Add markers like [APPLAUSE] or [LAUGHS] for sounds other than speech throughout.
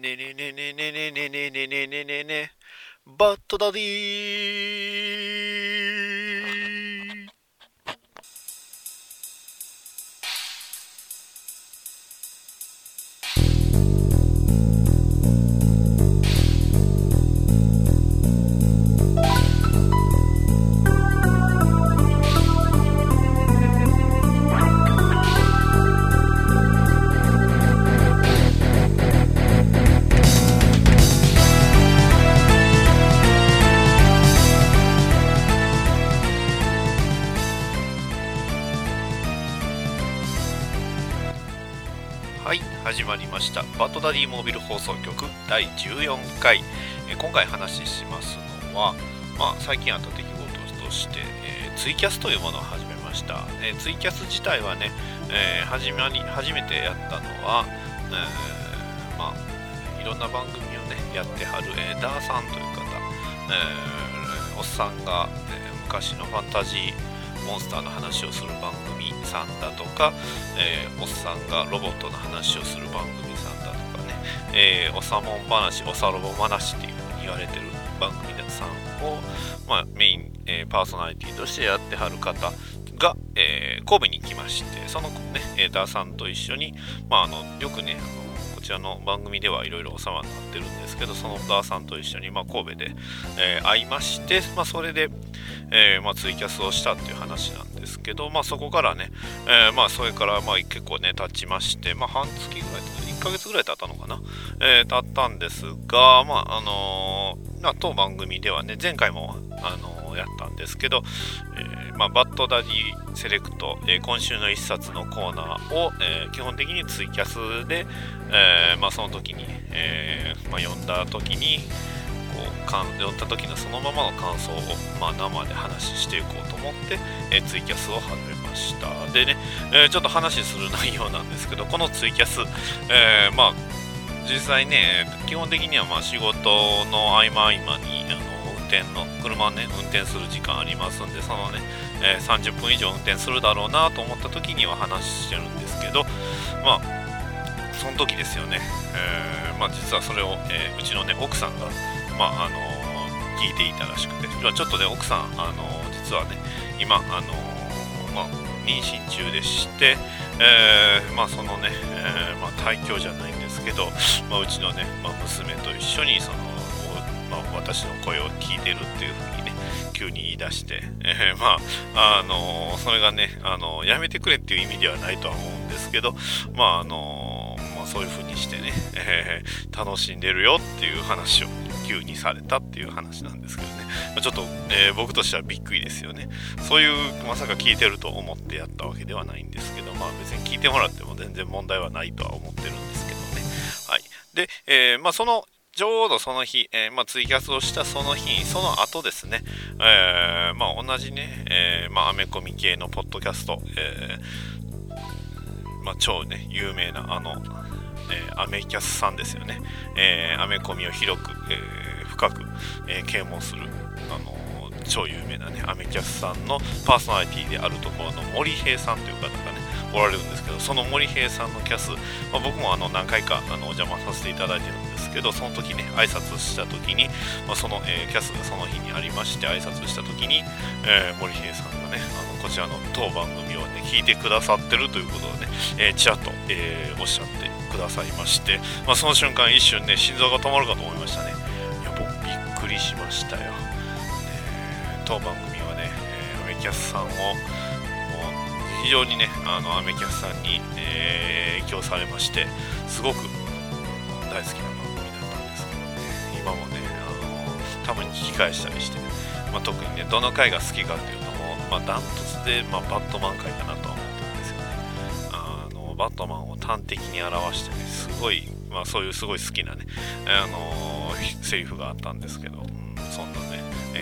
ねねねねねねねねねねねねねバッドダディダディモービル放送局第14回。え今回話しますのは、まあ、最近あった出来事として、えーツイキャスというものを始めました、えーツイキャス自体はね、えー始まり初めてやったのは、えまあいろんな番組をねやってはる、えーダーさんという方、えおっさんが、え昔のファンタジーモンスターの話をする番組さんだとか、えーおっさんがロボットの話をする番組さん、えーおさもん話、おさロボ話っていうふうに言われてる番組さんを、まあ、メイン、えーパーソナリティとしてやってはる方が、えー神戸に来まして、そのね、えーダーさんと一緒に、まあ、あのよくね、あのこちらの番組ではいろいろお世話になってるんですけど、そのダーさんと一緒に、まあ、神戸で、えー会いまして、まあ、それで、えーまあ、ツイキャスをしたっていう話なんですけど、まあ、そこからね、えーまあ、それからまあ結構ね、経ちまして、まあ、半月ぐらい、1ヶ月ぐらい経ったのかな、えー経ったんですが、まあ、あのまあ、当番組ではね、前回も、あのやったんですけど、えーまあ、バッドダディセレクト、えー今週の一冊のコーナーを、えー基本的にツイキャスで、えまあ、その時に、えまあ、読んだ時に、こうかん読んだ時のそのままの感想を、まあ、生で話していこうと思って、えツイキャスを始めました。でね、えちょっと話する内容なんですけどこのツイキャス、えまあ実際ね基本的にはまあ仕事の合間合間にあの転の車ね運転する時間ありますんでそのね、えー30分以上運転するだろうなと思った時には話してるんですけどまあその時ですよね、えーまあ、実はそれを、えうちのね奥さんが、まああの聞いていたらしくてちょっとね奥さん、あの実はね今、あのまあ、妊娠中でして、えーまあそのね、えーまあ、胎教じゃないんですけど、まあ、うちのね、まあ、娘と一緒にその、まあ、私の声を聞いてるっていうふうにね急に言い出して、えーまああのそれがね、あのやめてくれっていう意味ではないとは思うんですけどまああのまあ、そういう風にしてね、え楽しんでるよっていう話を急にされたっていう話なんですけどね、まちょっと、え僕としてはびっくりですよね。そういうまさか聞いてると思ってやったわけではないんですけどまあ別に聞いてもらっても全然問題はないとは思ってるんですけどね。はい。で、えーまあそのちょうどその日、えーまあ、ツイキャスをしたその日、その後ですね、えーまあ、同じね、えーまあ、アメコミ系のポッドキャスト、えまあ、超ね、有名なあの、えアメキャスさんですよね、えアメコミを広く、え深く、えー啓蒙する、あの超有名なね、アメキャスさんのパーソナリティであるところの森平さんという方がね、おられるんですけど、その森平さんのキャス、まあ、僕もあの何回かあのお邪魔させていただいてるんですけど、その時ね、挨拶した時に、まあ、その、えーキャスがその日にありまして、挨拶した時に、えー森平さんがね、あのこちらの当番組をね、聞いてくださってるということをね、えーちらっと、えーおっしゃってくださいまして、まあ、その瞬間一瞬ね、心臓が止まるかと思いましたね。いや、僕びっくりしましたよ。当番組はね、えーアメキャスさんを、非常にね、あのアメキャスさんに、えー影響されまして、すごく大好きな番組だったんですけどね、今もね、あのたまに聞き返したりして、まあ、特にね、どの回が好きかっていうのも、まあ、ダントツで、まあ、バットマン回かなとは思ってるんですよね。あのバットマンを端的に表してね、すごい、まあ、そういうすごい好きなね、あのセリフがあったんですけど、うんそんなね、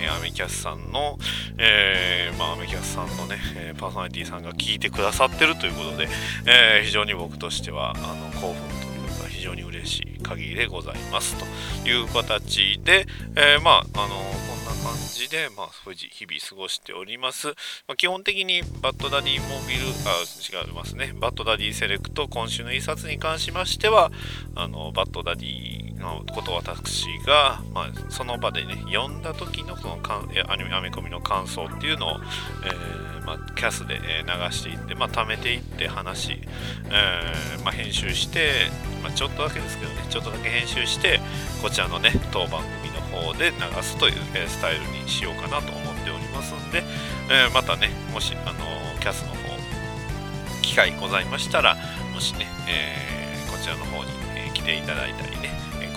えアメキャスさんの、えーまあ、アメキャスさんのね、えパーソナリティさんが聞いてくださってるということで、え非常に僕としてはあの興奮というか非常に嬉しい限りでございます。という形で、えまああの感じで、まあ、そういう日々過ごしております、まあ、基本的にバッドダディモビルあ違いますね。バッドダディセレクト今週の一冊に関しましてはあのバッドダディのことを私が、まあ、その場でね読んだ時のそのかんアニメアメコミの感想っていうのを、えー、まあ、キャスで流していって、まあ、貯めていって話、えー、まあ、編集して、まあちょっとだけですけどねちょっとだけ編集してこちらのね当番組の方で流すという、えスタイルにしようかなと思っておりますんで、えまたねもしあのキャスの方機会ございましたらもしね、えこちらの方に、え来ていただいたりね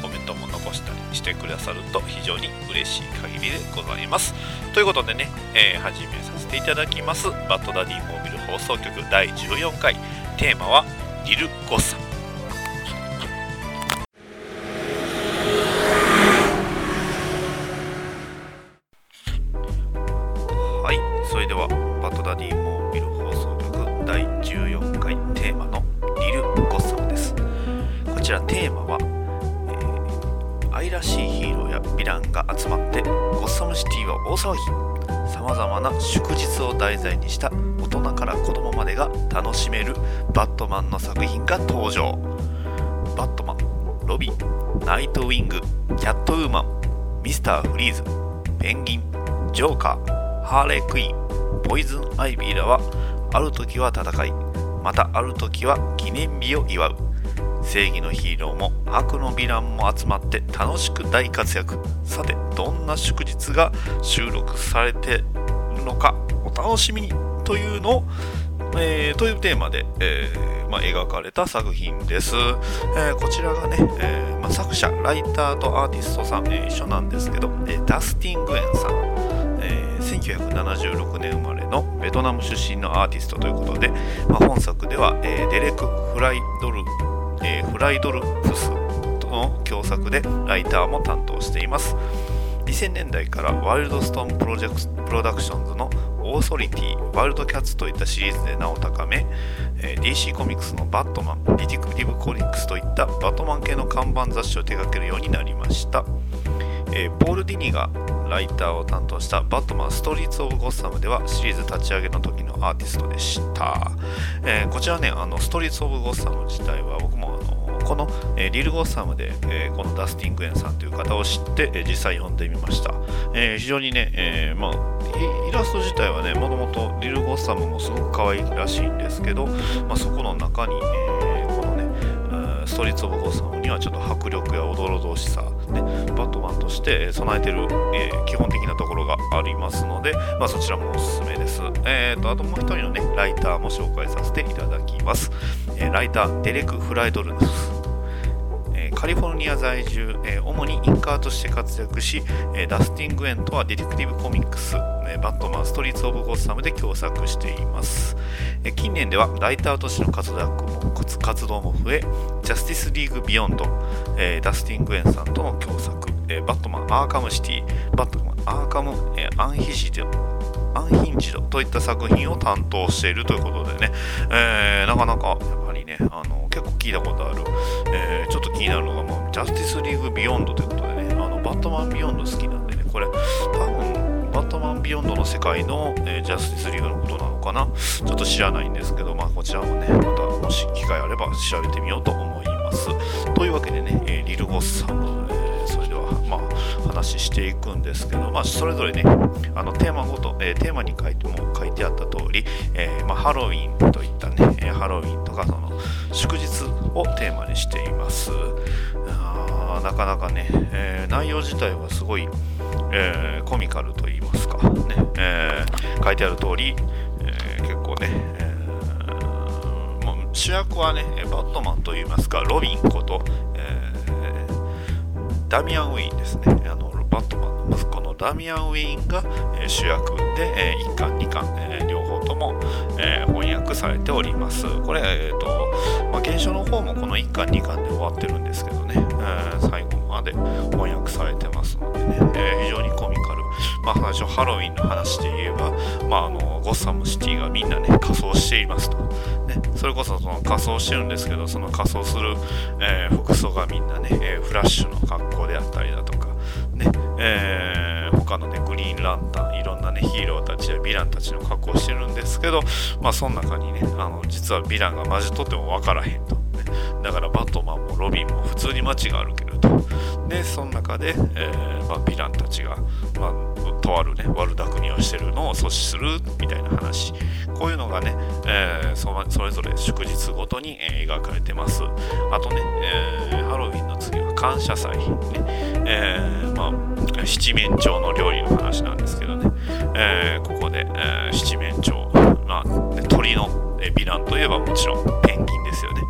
コメントも残したりしてくださると非常に嬉しい限りでございます。ということでね、えー、始めさせていただきます。バッドダディモービル放送局第14回。テーマはリル・ゴッサム。トマンの作品が登場。バットマンロビンナイトウィングキャットウーマンミスターフリーズペンギンジョーカーハーレークイーンポイズンアイビーらはある時は戦いまたある時は記念日を祝う。正義のヒーローも悪のヴィランも集まって楽しく大活躍。さてどんな祝日が収録されているのかお楽しみに。というのを、えー、というテーマで、えー、まあ、描かれた作品です、えー、こちらがね、えまあ、作者ライターとアーティストさん、え一緒なんですけど、えダスティン・グエンさん、え1976年生まれのベトナム出身のアーティストということで、まあ、本作では、えデレク・フライドルえ、フライドルフスとの共作でライターも担当しています。2000年代からワイルドストーンプロダクションズのオーソリティ、ワイルドキャッツといったシリーズで名を高め、え、DC コミックスのバットマン、ディテクティブコミックスといったバットマン系の看板雑誌を手掛けるようになりました。え、ポール・ディニがライターを担当したバットマンストリート・オブ・ゴッサムではシリーズ立ち上げの時のアーティストでした。え、こちらね、あのストリート・オブ・ゴッサム自体は僕もあのこの、え、リル・ゴッサムで、え、このダスティング・エンさんという方を知って、え、実際読んでみました。え、非常にね、えまあ、イラスト自体はね、もともとリル・ゴッサムもすごく可愛いらしいんですけど、まあ、そこの中に、え、このね、ストリート・オブ・ゴッサムにはちょっと迫力やおどろどしさ、ね、バットマンとして備えてる、えー、基本的なところがありますので、まあ、そちらもおすすめです。えーと、あともう一人のね、ライターも紹介させていただきます。えー、ライター、デレク・フライドルフス。カリフォルニア在住、えー、主にインカーとして活躍し、えー、ダスティン・グエンとはディテクティブコミックス、えー、バットマン・ストリート・オブ・ゴッサムで共作しています、え近年ではライターとしての活動も活動も増えジャスティス・リーグ・ビヨンド、えダスティン・グエンさんとの共作、えバットマン・アーカム・シティバットマン・アーカム・えアンヒジドアンヒンジドといった作品を担当しているということでね、え、なかなかやっぱりね、あの結構聞いたことある、えー、ちょっと気になるのが、まあ、ジャスティスリーグビヨンドということでね、あのバットマンビヨンド好きなんでね、これ、多分、バットマンビヨンドの世界の、えー、ジャスティスリーグのことなのかなちょっと知らないんですけど、まあ、こちらもね、またもし機会あれば調べてみようと思います。というわけでね、えー、リルゴッサムの、ね、まあ、話していくんですけど、まあ、それぞれね、あのテーマごと、えー、テーマに書いても書いてあった通り、えーまあ、ハロウィンといったね、ハロウィンとかその祝日をテーマにしています。あなかなかね、え、内容自体はすごい、え、コミカルと言いますかね、え、書いてある通り、え結構ね、え主役はねバットマンと言いますかロビンこと、えダミアン・ウィーンですね。あのバットマンの息子のダミアン・ウィーンが、え主役で、え1巻2巻、え両方とも、え翻訳されております。これ、えーとまあ、原書の方もこの1巻2巻で終わってるんですけどね、え最後まで翻訳されてますのでね、え非常にコミまあ、最初ハロウィンの話で言えば、まあ、あのゴッサムシティがみんなね仮装していますと、ね、それこそその仮装してるんですけどその仮装する、えー、服装がみんなね、えー、フラッシュの格好であったりだとか。ね、えー、他のねグリーンランタンいろんなねヒーローたちやヴィランたちの格好してるんですけどまあその中にねあの実はヴィランが混じっとっても分からへんと、ね、だからバットマンもロビンも普通に街が歩けると。でその中で、えー、まあ、ヴィランたちが、まあ、とあるね悪巧みをしてるのを阻止するみたいな話。こういうのがね、えー、そそれぞれ祝日ごとに、え、描かれてます。あとね、えハロウィンの次は感謝祭ね、えまあ、七面鳥の料理の話なんですけどね、えここで、え七面鳥、まあ、鳥のヴィランといえばもちろんペンギンですよね、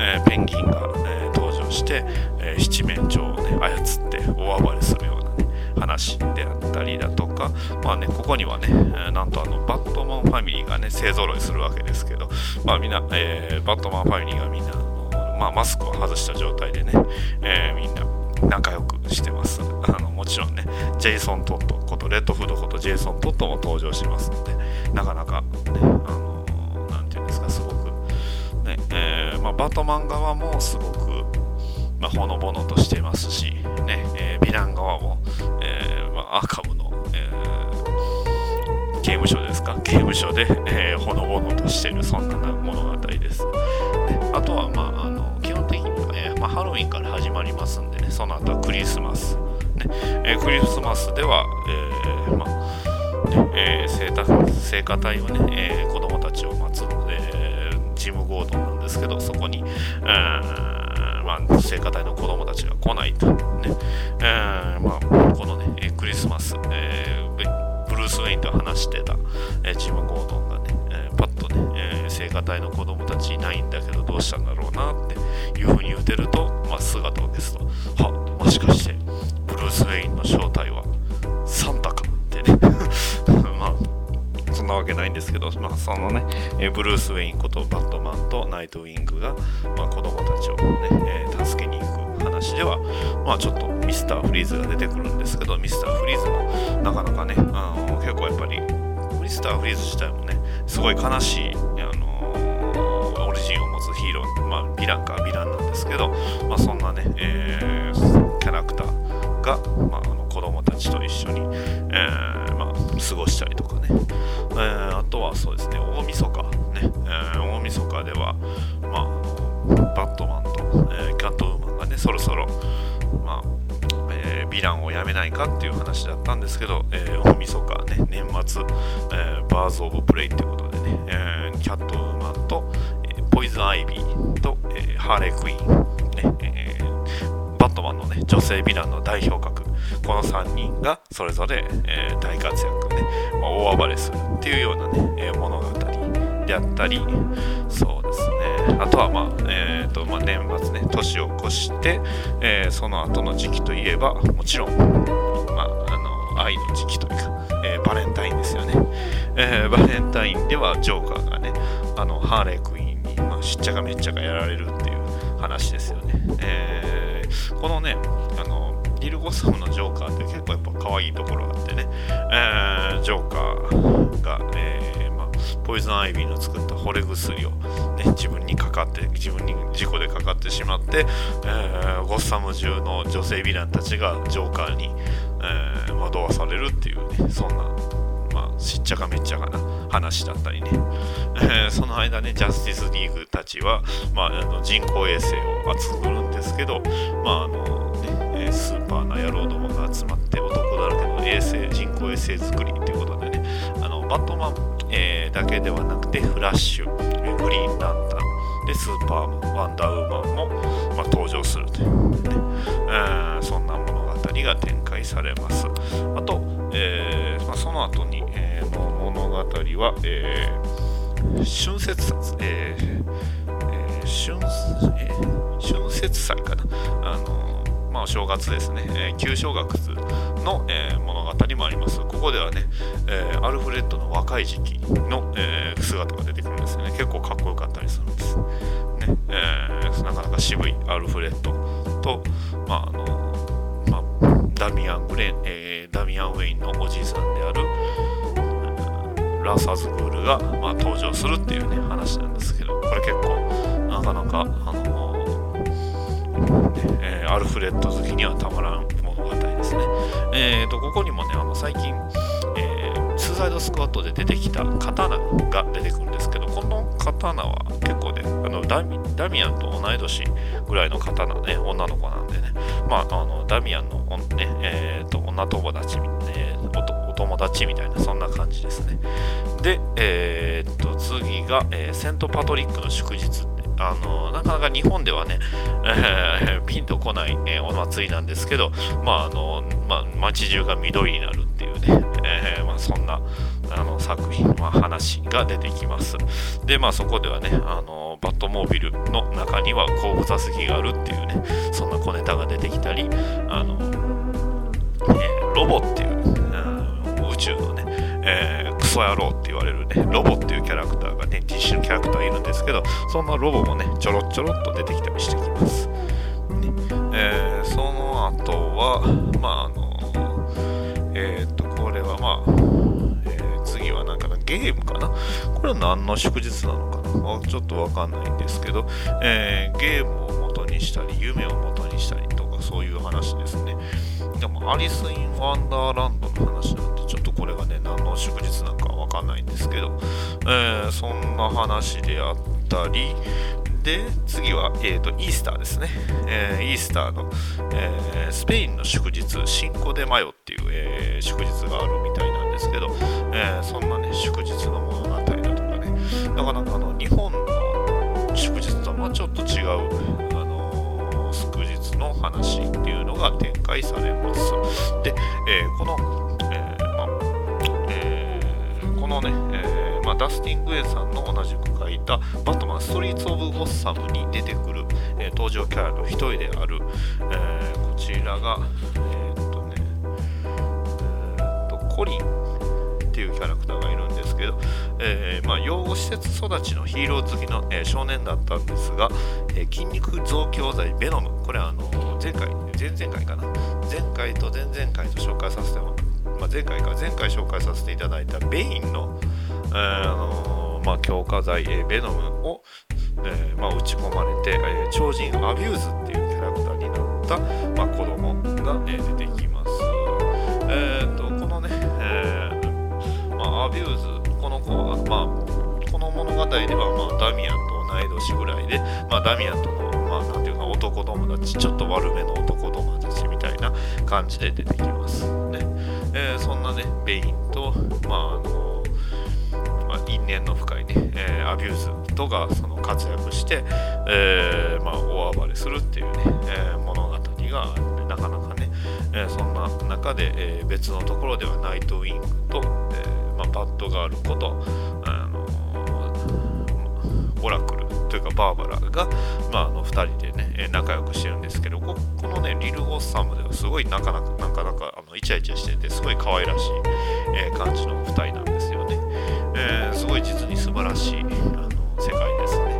えペンギンが、え登場して、え七面鳥をね操って大暴れするようなね話であったりだとか、まあね、ここにはね、えなんとあのバットマンファミリーがね勢ぞろいするわけですけど、まあみんな、えー、バットマンファミリーがみんな、まあ、マスクを外した状態でね、えー、みんな仲良くしてます。あのもちろんね、ジェイソン・トッドこと、レッドフードことジェイソン・トッドも登場しますので、なかなかね、あのなんていうんですか、すごく、ね、えー、まあ、バットマン側もすごく、まあ、ほのぼのとしてますし、ね、えー、ヴィラン側も、えー、まあ、アーカムの、えー、刑務所ですか？刑務所で、えー、ほのぼのとしてる、そんな物語です。ね、あとは、まあ、あの基本的には、えーまあ、ハロウィンから始まりますんでね、その後はクリスマス。ねえ、クリスマスでは、えーまあねえー、聖聖歌隊をね、え、子供たちを待つ、えー、ジム・ゴードンなんですけど、そこに、えーまあ、聖歌隊の子供たちが来ないと、ね。えーまあ、このね、クリスマス、えー、ブルース・ウェインと話してた、えー、ジム・ゴードンがね、えー、パッとね、えー、聖歌隊の子供たちいないんだけどどうしたんだろうなっていうふうに言うてると、まあ、姿を消すと、はもしかして、ブルース・ウェインの正体はサンタかってね。[LAUGHS] まあそんなわけないんですけど、まあ、そのね、えブルース・ウェインことバットマンとナイトウィングが、まあ、子供たちをね、話では、まあ、ちょっとミスター・フリーズが出てくるんですけど、ミスター・フリーズもなかなかね、あの結構やっぱり、ミスター・フリーズ自体もね、すごい悲しい、あのオリジンを持つヒーロー、まあ、ヴィランかヴィランなんですけど、まあ、そんなね、えー、キャラクターが、まあ、の子供たちと一緒に、えーまあ、過ごしたりとかね、えー、あとはそうですね、大晦日、ね。えー、大晦日では、まあ、バットマンと、えー、キャットそろそろ、まあえー、ヴィランをやめないかっていう話だったんですけど、えー、大晦日、ね、年末、えー、バーズ・オブ・プレイっていうことでね、えー、キャットウーマンと、えー、ポイズン・アイビーと、えー、ハーレー・クイーン、ねえー、バットマンのね、女性ヴィランの代表格、この3人がそれぞれ、えー、大活躍ね、まあ、大暴れするっていうようなね、えー、物語であったり、そうですね、あとは、まあえーとまあ、年末ね、年を越して、えー、その後の時期といえば、もちろん、まあ、あの愛の時期というか、えー、バレンタインですよね、えー、バレンタインではジョーカーがね、あのハーレークイーンに、まあ、しっちゃかめっちゃかやられるっていう話ですよね。えー、このね、あのギル・ゴッサムのジョーカーって結構やっぱ可愛いところがあってね、えー、ジョーカーが、えー、ポイズン・アイビーの作った惚れ薬を、ね、自分にかかって自分に事故でかかってしまって、えー、ゴッサム中の女性ヴィランたちがジョーカーに、えー、惑わされるっていうねそんなまあ、しっちゃかめっちゃかな話だったりね、えー、その間ね、ジャスティスリーグたちは、まあ、あの人工衛星を作るんですけど、まああのね、スーパーな野郎どもが集まって男だらけの衛星、人工衛星作りということでね、バットマン、えー、だけではなくて、フラッシュ、グリーンランタン、で、スーパーマン、ワンダーウーマンも、まあ、登場するというね、えー、そんな物語が展開されます。あと、えーまあ、その後に、えー、の物語は、えー、春節、えーえー、春えー、春節祭かな。あのまあ、正月ですね、えー、旧正月の、えー、物語もあります。ここではね、えー、アルフレッドの若い時期の、えー、姿が出てくるんですよね。結構かっこよかったりするんです。ねえー、なかなか渋いアルフレッドと、まああのまあ、ダミアン・グレン、えー、ダミアン・ウェインのおじいさんであるラサズグールが、まあ、登場するっていうね話なんですけどこれ結構なかなかあのー、えー、アルフレッド好きにはたまらんですね。えーとここにもねあの最近、えー、スーサイドスクワットで出てきた刀が出てくるんですけどこの刀は結構ねあのダミアンと同い年ぐらいの刀ね女の子なんでね。まああのダミアンのねえーと、女友達、えー、お友達みたいなそんな感じですね。でえー、と次が、えー、セントパトリックの祝日あのなかなか日本ではね、えー、ピンとこない、え、お祭りなんですけど、まああのまあ、街中が緑になるっていうね、え [LAUGHS] ーまあ、そんなあの作品、まあ、話が出てきます。で、まあ、そこではね、あのバットモービルの中には後部座席があるっていうね、そんな小ネタが出てきたり、あのえ、ロボっていう、うん、宇宙のね、えー、クソ野郎って言われるね、ロボっていうキャラクターがね、実写のキャラクターいるんですけど、そんなロボもね、ちょろちょろっと出てきたりしてきます。ねえー、その後は、まあ、あの、えっ、と、これはまあ、えー、次はなんかな、ゲームかな？これは何の祝日なのかな？ちょっとわかんないんですけど、えー、ゲームを元にしたり、夢を元にしたりとか、そういう話ですね。でも、アリス・イン・ワンダーランドの話なん何の祝日なのかわかんないんですけど、えー、そんな話であったり、で、次は、えーと、イースターですね。えー、イースターの、えー、スペインの祝日、シンコ・デ・マヨっていう、えー、祝日があるみたいなんですけど、えそんなね、祝日の物語だとかね、なかなかあの日本の祝日とはちょっと違う、あの祝日の話っていうのが展開されます。で、えこの、のね、えまあ、ダスティン・グエンさんの同じく書いたバットマンストリート・オブ・ゴッサムに出てくる、えー、登場キャラの一人である、えー、こちらが、え、っとね、え、っとコリンっていうキャラクターがいるんですけど、えまあ、養護施設育ちのヒーロー好きの、え、少年だったんですが、え、筋肉増強剤ベノム。これはあの前回前々回かな。前回と前々回と紹介させてもらまあ、前回か前回紹介させていただいたベインの、えーあのまあ、強化剤、えー、ベノムを、えーまあ、打ち込まれて、え、超人アビューズっていうキャラクターになった、まあ、子供が、え、出てきます。えーと、このね、えま、アビューズ、この子は、ま、この物語では、ま、ダミアンと同い年ぐらいで、ま、ダミアンとの、まあ、ていうか男友達、ちょっと悪めの男友達みたいな感じで出てきます。えー、そんなね、ベインと、まあ、あのまあ、因縁の深いね、えー、アビューズとがその活躍して、えー、まあ、大暴れするっていうね、え物語があってなかなかね、えそんな中で、え別のところではナイトウィングと、えまあ、バッドガールこと、あのオラクルというかバーバラが、まあ、あの2人でね仲良くしてるんですけどここのねリル・ゴッサムではすごいなかなかなかなかのイチャイチャしててすごい可愛らしい、えー、感じの2人なんですよね、えー、すごい実に素晴らしいあの世界ですね。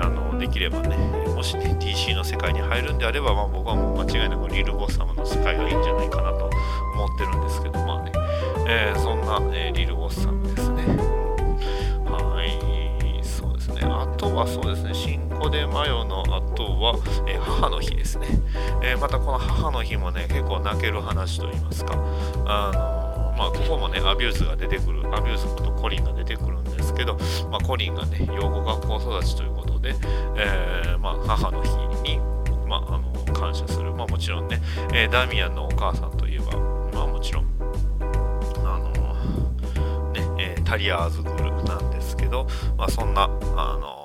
あのできればねもしね DC の世界に入るんであれば、まあ、僕はもう間違いなくリル・ゴッサムの世界がいいんじゃないかなと思ってるんですけどまあね、えー、そんな、えリル・ゴッサムとはそうですね、新子でマヨの後は、えー、母の日ですね、えー、またこの母の日もね、結構泣ける話といいますか、あのー、まあ、ここもね、アビューズが出てくる、アビューズことコリンが出てくるんですけど、まあ、コリンがね、養護学校育ちということで、えまあ、母の日に、まあ、あの感謝する、まあ、もちろんね、えダミアンのお母さんといえば、まあ、もちろん、あのねえタリア・アル・グールなんですけど、まあ、そんな、あの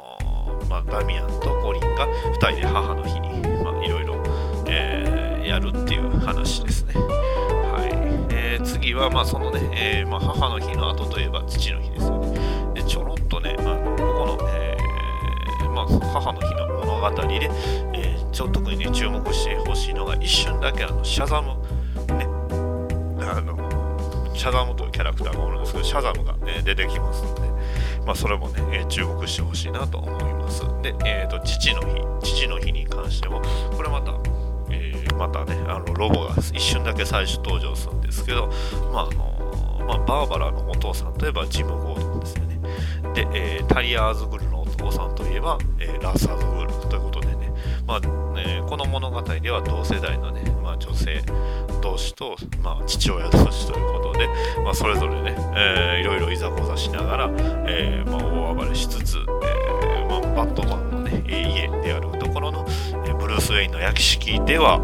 まあ、ダミアンとコリンが2人で母の日に、まあ、いろいろ、えー、やるっていう話ですね。はいえー、次は、まあそのねえーまあ、母の日の後といえば父の日ですよね。でちょろっとね、まあのここの、えーまあ、母の日の物語で、えー、ちょ特にね注目してほしいのが一瞬だけあのシャザム、ね、あのシャザムというキャラクターがおるんですけど、シャザムが、ね、出てきますので、まあ、それもね、え、注目してほしいなと思います。で、えーと、父の日、父の日に関しても、これまた、えー、またね、あのロボが一瞬だけ最初登場するんですけど、まああのまあ、バーバラのお父さんといえばジム・ゴードンですよね。で、えー、タリアーズ・グルのお父さんといえば、えー、ラッサーズ・グルということでね、まあね、この物語では同世代のね、まあ、女性同士と、まあ、父親同士ということで、まあ、それぞれね、えー、いろいろいざこざしながら、えーまあ、大暴れしつつ、まあ、バットマンのね家であるところのブルース・ウェインの焼き式では、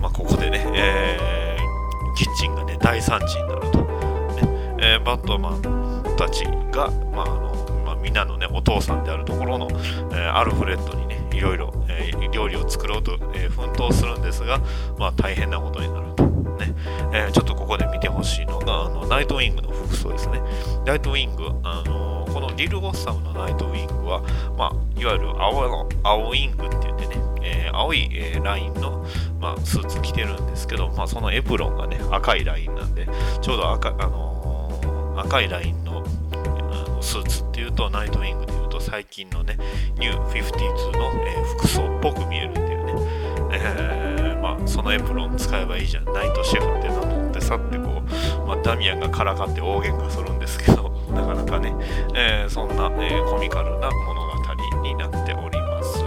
まあ、ここでね、えー、キッチンがね大惨事になると、ねえー、バットマンたちが、まああのまあ、みんなのねお父さんであるところの、えー、アルフレッドにねいろいろ、え、料理を作ろうと、え、奮闘するんですが、まあ、大変なことになると。ねえ、ちょっとここで見てほしいのがあのナイトウィングの服装ですね。ナイトウィング、あのこのリル・ゴッサムのナイトウィングは、まあ、いわゆる青の青ウィングって言ってね、えー、青い、えー、ラインの、まあ、スーツ着てるんですけど、まあ、そのエプロンがね赤いラインなんでちょうど赤,、あの赤いラインのスーツっていうとナイトウィングでいうと最近のねニュー52の、え服装っぽく見えるっていうね、えーまあ、そのエプロン使えばいいじゃん。ナイトシェフって名乗ってさってこう、まあ、ダミアンがからかって大喧嘩するんですけど。なかなかね、えー、そんな、えー、コミカルな物語になっております。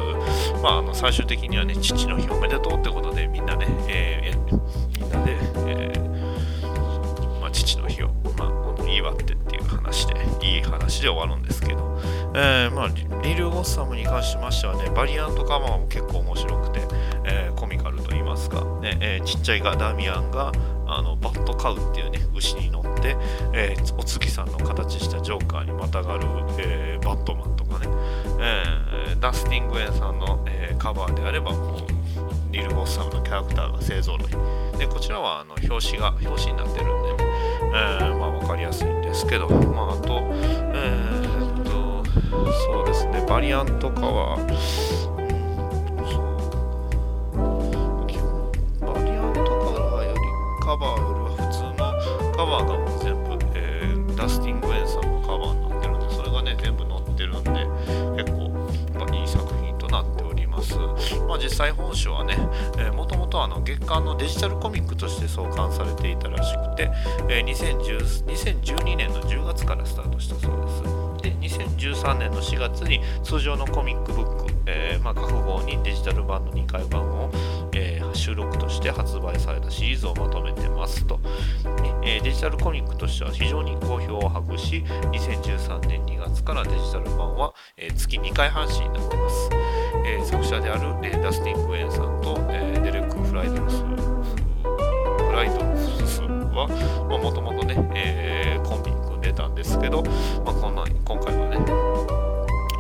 まあ、あの最終的にはね、父の日おめでとうってことでみんなね、えー、みんなで、えー、まあ、父の日を、まあ、祝ってっていう話で、いい話で終わるんですけど、えー、まあ、リル・ゴッサムに関しましてはね、バリアントカマーも結構面白くて、えー、コミカルと言いますか、ねえー、ちっちゃいがダミアンがあのバットカウっていうね、牛に乗って、えー、お月さんの形したジョーカーにまたがる、えー、バットマンとかね、えー、ダスティングエンさんの、えカバーであればもうリル・ゴッサムのキャラクターが勢ぞろい。でこちらはあの表紙が表紙になってるんでね、えまあ、分かりやすいんですけど、まあ、あと,、えー、っとそうですねバリアントかは本書はねもともと月間のデジタルコミックとして創刊されていたらしくて、えー、2012年の10月からスタートしたそうです。で2013年の4月に通常のコミックブック、えーまあ、各号にデジタル版の2回版を、えー、収録として発売されたシリーズをまとめてますと、え、デジタルコミックとしては非常に好評を博し2013年2月からデジタル版は、え、月2回配信になってます、えー、作者である、えー、ダスティン・グエンさんと、えー、デレック・フライドルスフライドルスはもともとね、えー、コンビ組んでたんですけど、まあ、こんな今回はね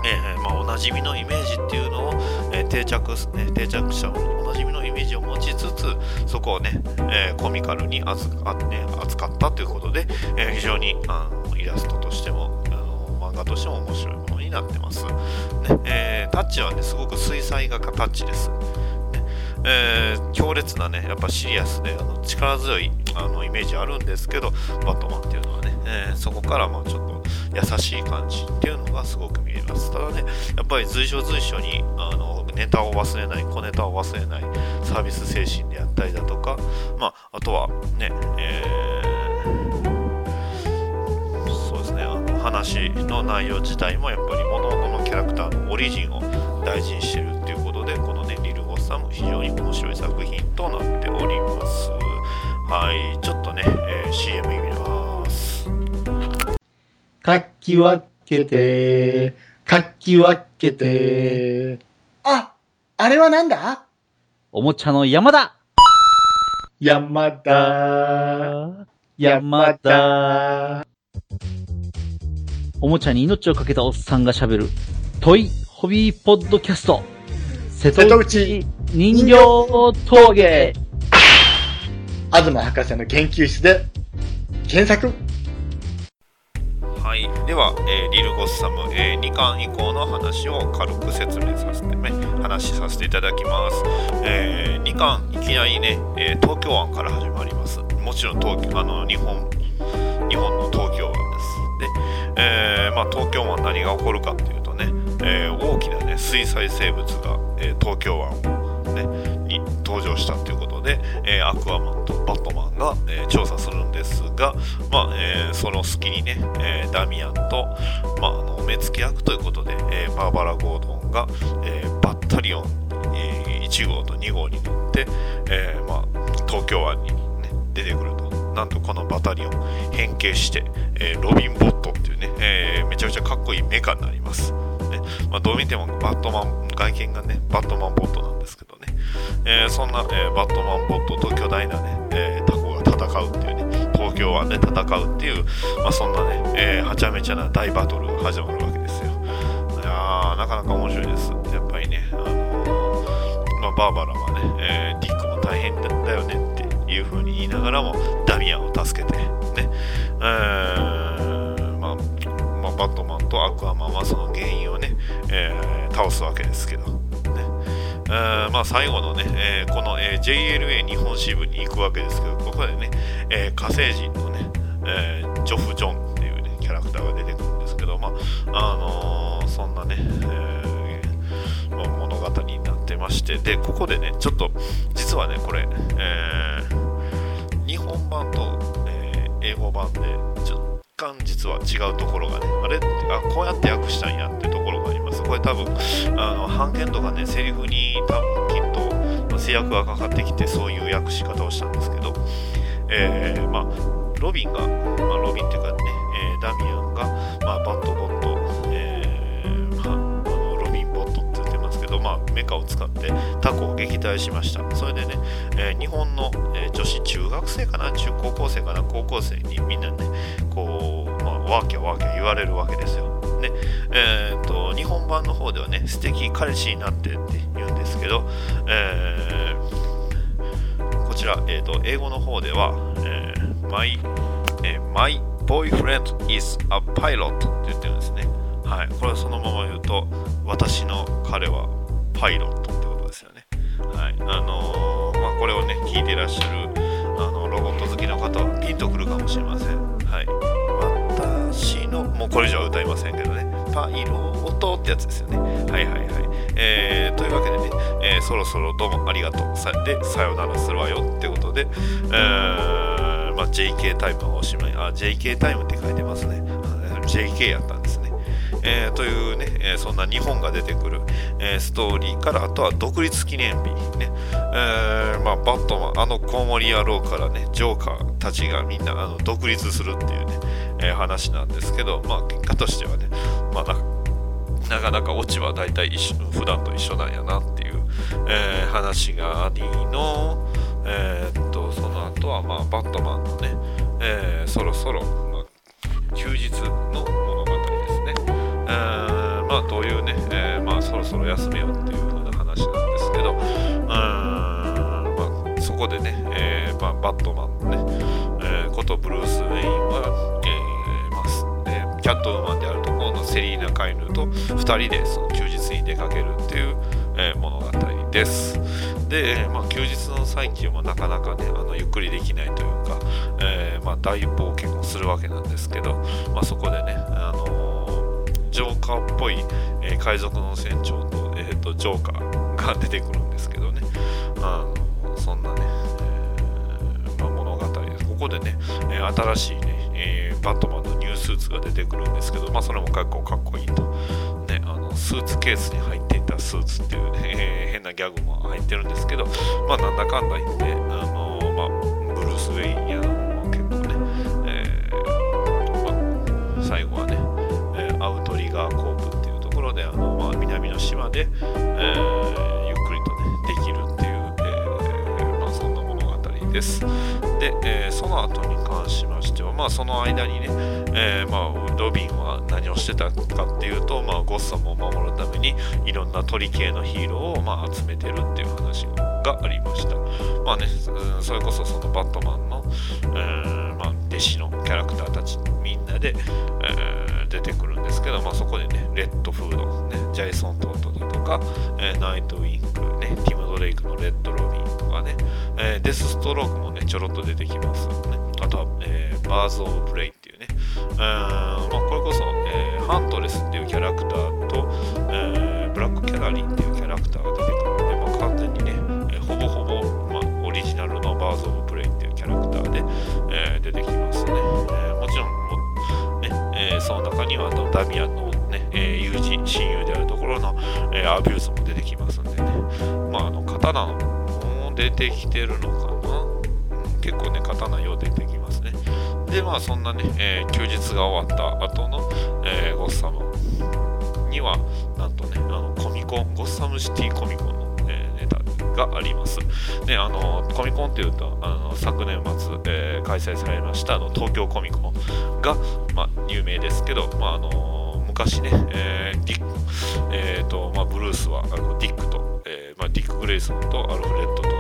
えまあ、おなじみのイメージっていうのを、えー、定着、ね、定着者おなじみのイメージを持ちつつそこをね、えー、コミカルに扱,、ね、扱ったということで、えー、非常にあのイラストとしてもあの漫画としても面白いものになってます、ねえー、タッチはねすごく水彩画家タッチですねえー、強烈なね、やっぱシリアスであの力強いあのイメージあるんですけど、バットマンっていうのはね、えー、そこからまあちょっと優しい感じっていうのがすごく見えます。ただね、やっぱり随所随所にあのネタを忘れない、小ネタを忘れないサービス精神であったりだとか、まあ、あとはね、えー、話の内容自体もやっぱり物々のキャラクターのオリジンを大事にしてるっていうことで、このね、リルゴッサム非常に面白い作品となっております。はい、ちょっとね、えー、CM 見ます。かき分けて、かき分けて。あ、あれはなんだ？おもちゃの山だ山田、山田。おもちゃに命をかけたおっさんが喋る、トイホビーポッドキャスト。瀬戸内人形峠。東博士の研究室で検索。はい。では、えー、リル・ゴッサム、えー、2巻以降の話を軽く説明させてね話させていただきます、えー、2巻いきなりね、えー、東京湾から始まります。もちろん東あの日本日本の東京湾です。で、えーまあ、東京湾何が起こるかっていうとね、えー、大きなね水彩生物が、え、東京湾をねに登場したということで、え、アクアマンとバットマンが、え、調査するんですが、まあえ、その隙にね、えダミアンと、まあ、あの目付け役ということで、えバーバラ・ゴードンが、えバッタリオン、え1号と2号に乗って、えまあ、東京湾に、ね、出てくると。なんとこのバタリオン変形して、えロビン・ボットっていうね、えめちゃくちゃかっこいいメカになります。ねまあ、どう見てもバットマン、外見がね、バットマンボットなんですけどね。えー、そんな、えー、バットマンボットと巨大なね、えー、タコが戦うっていうね、東京湾で戦うっていう、まあ、そんなね、えー、はちゃめちゃな大バトルが始まるわけですよ。いや、なかなか面白いです。やっぱりね、あの、まあ、バーバラはね、えー、ディックも大変だよねっていうに言いながらも、ダミアンを助けて、ね、えー、まあ、まあ、バットマンとアクアマンはその原因をね、えー、倒すわけですけど、あまあ、最後のね、えー、この、えー、JLA 日本支部に行くわけですけど、ここでね、えー、火星人のね、えジョフ・ジョンっていうね、キャラクターが出てくるんですけど、まあ、あのそんなね、えまあ、物語になってまして、で、ここでね、ちょっと、実はね、これ、え日本版と、え英語版で、若干実は違うところがね、あれ？あ、こうやって訳したんやってところがあります。これ多分、あの、版権とかね、セリフに多分きっと制約がかかってきて、そういう訳し方をしたんですけど、えー、まあ、ロビンが、まあ、ロビンっていうかね、え、ダミアンが、まあ、バットボット、メカを使ってタコを撃退しました。それでね、えー、日本の、え女子中学生かな、中高校生かな、高校生にみんなね、こう、まあ、ワーキャワーキャ言われるわけですよ。ね、えー、と、日本版の方ではね、素敵彼氏になってって言うんですけど、えー、こちら、えーと、英語の方では、えー、my, えー、my boyfriend is a pilot って言ってるんですね。はい。これはそのまま言うと、私の彼はパイロットってことですよね。はい。あのー、まあ、これをね、聞いてらっしゃる、あの、ロボット好きの方はピンとくるかもしれません。はい。私の、もうこれ以上は歌いませんけどね、パイロートってやつですよね。はいはいはい。えー、というわけでね、えー、そろそろどうもありがとう。さで、さよならするわよってことで、えー、ま、JK タイムはおしまい。あ、JK タイムって書いてますね。JK やったんですね。えー、というね、えー、そんな日本が出てくる、えー、ストーリーから、あとは独立記念日ね、えまあ、バットマン、あのコウモリ野郎からね、ジョーカーたちがみんなあの独立するっていうね、え話なんですけど、まあ、結果としてはね、まあ、なかなかオチは大体一緒普段と一緒なんやなっていう、え話がありの、えっと、その後は、まあ、バットマンのね、えそろそろ、まあ、休日のそろ休めよっていう風な話なんですけど、まあ、そこでね、えーまあ、バットマンね、えー、ことブルース・ウェインは、えーまあえー、キャットウーマンであるところのセリーナ・カイヌと2人でその休日に出かけるっていう、えー、物語です。で、まあ、休日の最中もなかなかね、あのゆっくりできないというか、えー、まあ、大冒険をするわけなんですけど、まあ、そこでね、あのー、ジョーカーっぽい、海賊の船長と,、えーと、ジョーカーが出てくるんですけどね、あのそんなね、えまあ、物語です。ここでね、え新しいね、えバットマンのニュースーツが出てくるんですけど、まあ、それも結構かっこいいと。ね、あのスーツケースに入っていたスーツっていうね、えー、変なギャグも入ってるんですけど、まあ、なんだかんだ言って、島で、えゆっくりとね、できるっていう、えまあ、そんな物語です。で、えその後に関しましては、まあ、その間にね、えまあ、ロビンは何をしてたかっていうと、まあ、ゴッサムを守るためにいろんな鳥系のヒーローを、まあ、集めてるっていう話がありました。まあね、それこそそのバットマンの、えー、まあ、弟子のキャラクターたちみんなで、えー、出てくるんですけど、まあ、そこでね、レッドフード、ね、ジャイソン・トートだとか、えー、ナイトウィンク、ね、ティム・ドレイクのレッド・ロビーとかね、えデス・ストロークもね、ちょろっと出てきますね。あとは、えバーズ・オブ・プレイっていうね、出てきてるのかな、結構ね、刀よう出てきますね。で、まあそんなね、えー、休日が終わった後の、えー、ゴッサムにはなんとねあのコミコンゴッサムシティコミコンの、えー、ネタがあります。であのコミコンっていうとあの昨年末、えー、開催されましたあの東京コミコンが、まあ、有名ですけど、まああの昔ね、えーディックえーとまあ、ブルースはあのディックと、えーまあ、ディック・グレイソンとアルフレッドと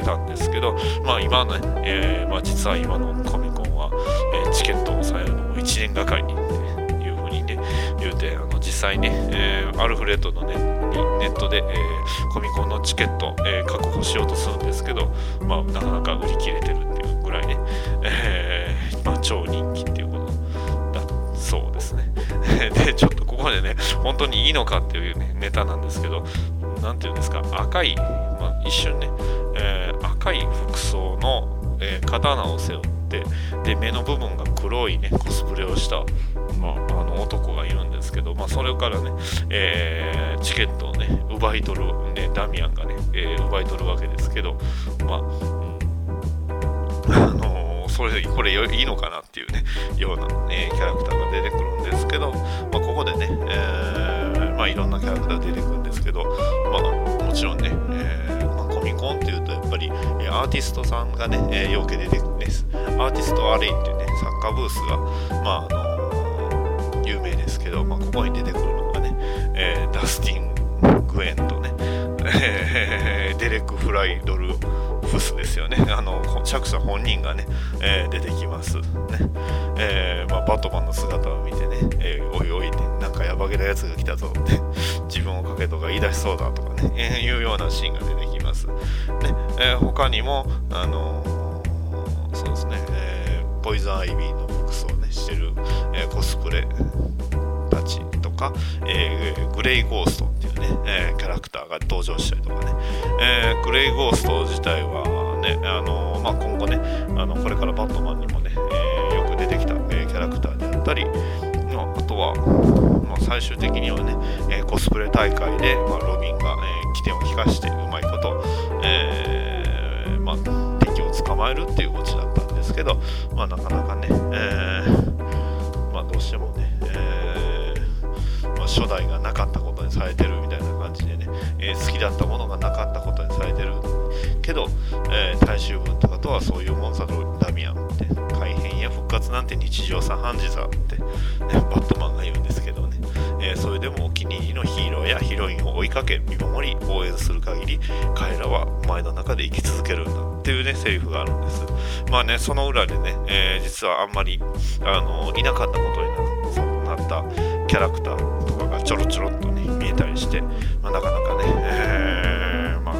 てたんですけど、まあ、今ね、えーまあ、実は今のコミコンは、えー、チケットを抑えるのも1年がかりにいうふうにね言うてあの実際ね、えー、アルフレッドのねネットで、えー、コミコンのチケット、え、確保しようとするんですけど、まあ、なかなか売り切れてるっていうぐらいね、えまあ、超人気っていうことだそうですね。[LAUGHS] でちょっとここでね本当にいいのかっていう、ね、ネタなんですけど何て言うんですか赤い、まあ、一瞬ね、赤い服装の、えー、刀を背負ってで目の部分が黒いねコスプレをした、まあ、あの男がいるんですけど、まあ、それからね、えー、チケットをね奪い取る、ね、ダミアンがね、え奪い取るわけですけどまあ、あのそれこれいいのかなっていうねような、ね、キャラクターが出てくるんですけど、まあ、ここでね、えー、まあ、いろんなキャラクター出てくるんですけど、まあ、もちろんね、えー、コンっていうとやっぱりアーティストさんがね、えー、よけ出てくるんです。アーティストアレイっていうね、サッカーブースが、まあ、あの有名ですけど、まあ、ここに出てくるのがね、えダスティン・グエンとね、え [LAUGHS] デレック・フライドルフスですよね。あの、釈者本人がね、えー、出てきます。ね。えー、まあ、バットマンの姿を見てね、えー、おいおいって、なんかやばげなやつが来たぞって、自分をかけとか言い出しそうだとかね、えー、いうようなシーンが出てます。ね。え他にも、あのそうですね、えポイズンアイビーの服装をね、してる、えコスプレたちとか、えグレイゴーストっていうね、えキャラクターが登場したりとかね、えグレイゴースト自体はね、あのまあ、今後ねあのこれからバットマンにもね、えー、よく出てきた、えー、キャラクターであったり、まあ、あとは、まあ、最終的にはね、えー、コスプレ大会で、まあ、ロビンが、え起点を利かしてうまいこと、えまあ、敵を捕まえるっていうオチだったんですけど、まあ、なかなかね、えまあ、どうしてもね、えまあ、初代がなかったことにされてるみたいな感じでね、え好きだったものがなかったことにされてるけど、えー、大衆文とかとはそういうもんさとダミアンって改変や復活なんて日常茶飯事さって、ね、バットマンが言うんですけど、えー、それでもお気に入りのヒーローやヒロインを追いかけ見守り応援する限り彼らはお前の中で生き続けるんだっていうねセリフがあるんです。まあねその裏でね、えー、実はあんまりあのいなかったことになったキャラクターとかがちょろちょろっとね見えたりして、まあ、なかなかね、えー、ま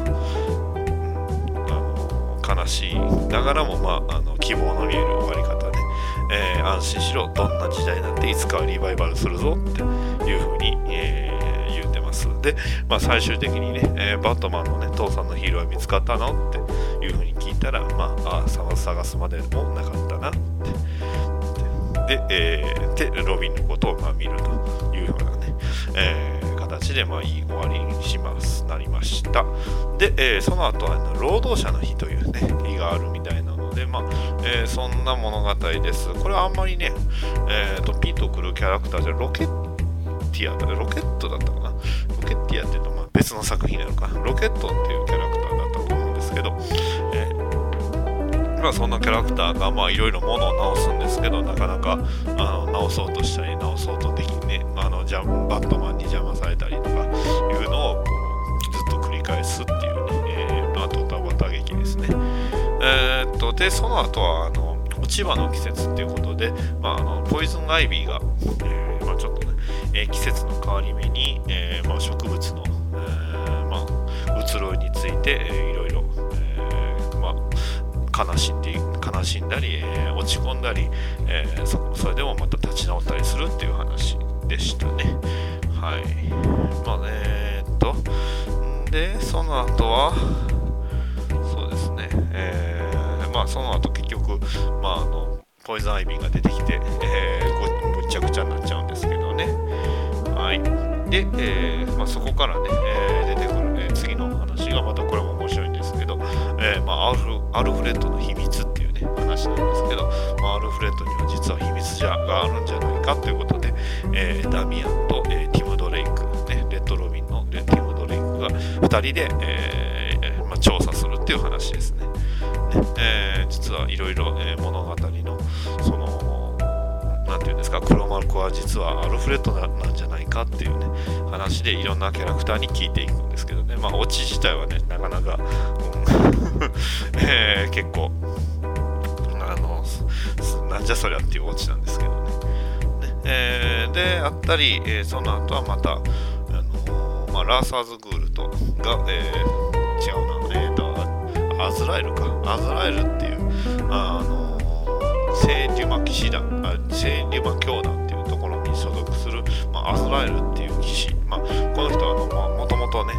あ悲しいながらも、まあ、あの希望の見える終わり方、えー、安心しろ。どんな時代なんていつかはリバイバルするぞっていうふうに、えー、言うてます。で、まあ、最終的にね、えー、バットマンのね父さんのヒーローは見つかったのっていうふうに聞いたらまああ探すまでもなかったなって。で,、えー、でロビンのことをまあ見るというようなね、えー形でまあいい終わりにしますなりました。で、えー、その後は、ね、労働者の日というね日があるみたいなでまあ、えー、そんな物語です。これはあんまりね、えーと、ピンとくるキャラクターじゃロケッティアだロケットだったかな。ロケッティアっていうとまあ別の作品なのか。ロケットっていうキャラクターだったと思うんですけど、えー、まあ、そんなキャラクターがいろいろ物を直すんですけどなかなかあの直そうとしたり直そうとできね。あのジャンバットマンに邪魔されたりとかいうのをこうずっと繰り返すっていうね、えー、まあドタバタ劇ですね。えー、っとでその後はあの落ち葉の季節っていうことで、まあ、あのポイズンアイビーが、えーまあ、ちょっとね、えー、季節の変わり目に、えーまあ、植物の、えーまあ、移ろいについて、えー、いろいろ、えーまあ、悲しんで悲しんだり、えー、落ち込んだり、えー、そそれでもまた立ち直ったりするっていう話でしたね。はい。まあね、えっと、で、その後は、ですね、えー、まあその後結局、まああの、ポイズンアイビーが出てきて、えー、むちゃくちゃになっちゃうんですけどね。はい。で、えーまあ、そこからね、えー、出てくる、え、次の話がまたこれも面白いんですけど、えまあ、アルフアルフレッドの秘密っていうね話なんですけど、まあ、アルフレッドには実は秘密じゃがあるんじゃないかということで、え、ダミアンと、えー、ティム・ドレイクが2人で、えー、まあ、調査するっていう話ですね。ねえー、実はいろいろ物語のその何て言うんですか黒幕は実はアルフレッドなんじゃないかっていうね話でいろんなキャラクターに聞いていくんですけどねまあオチ自体はねなかなか、うん [LAUGHS] えー、結構あのなんじゃそりゃっていうオチなんですけどね。ねえー、であったり、えー、その後はまた、あのまあ、ラーサーズグールトが、えー、アズラエルかアズラエルっていうあの聖デュマ騎士団聖デュマ教団っていうところに所属する、まあ、アズラエルっていう騎士、まあ、この人はもともとね、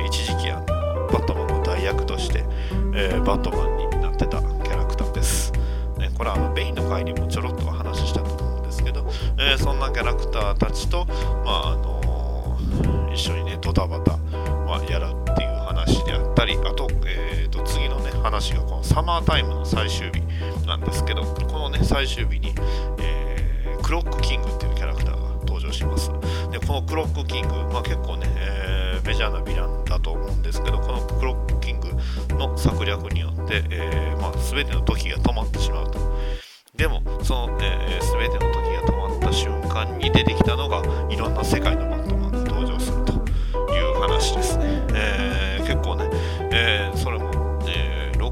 えー、一時期あのバットマンの代役として、えー、バットマンになってたキャラクターです。ね、これはあのベインの回にもちょろっと話したと思うんですけど、えー、そんなキャラクターたちと、まああの、一緒にねドタバタ、まあ、やるっていう話であってたりあと,、えーと、次のね話がこのサマータイムの最終日なんですけどこのね最終日に、えー、クロックキングっていうキャラクターが登場します。でこのクロックキング、まあ、結構ね、えー、メジャーなヴィランだと思うんですけどこのクロックキングの策略によって、えーまあ、全ての時が止まってしまうと。でもその、えー、全ての時が止まった瞬間に出てきたのがいろんな世界のバットマンが登場するという話ですね、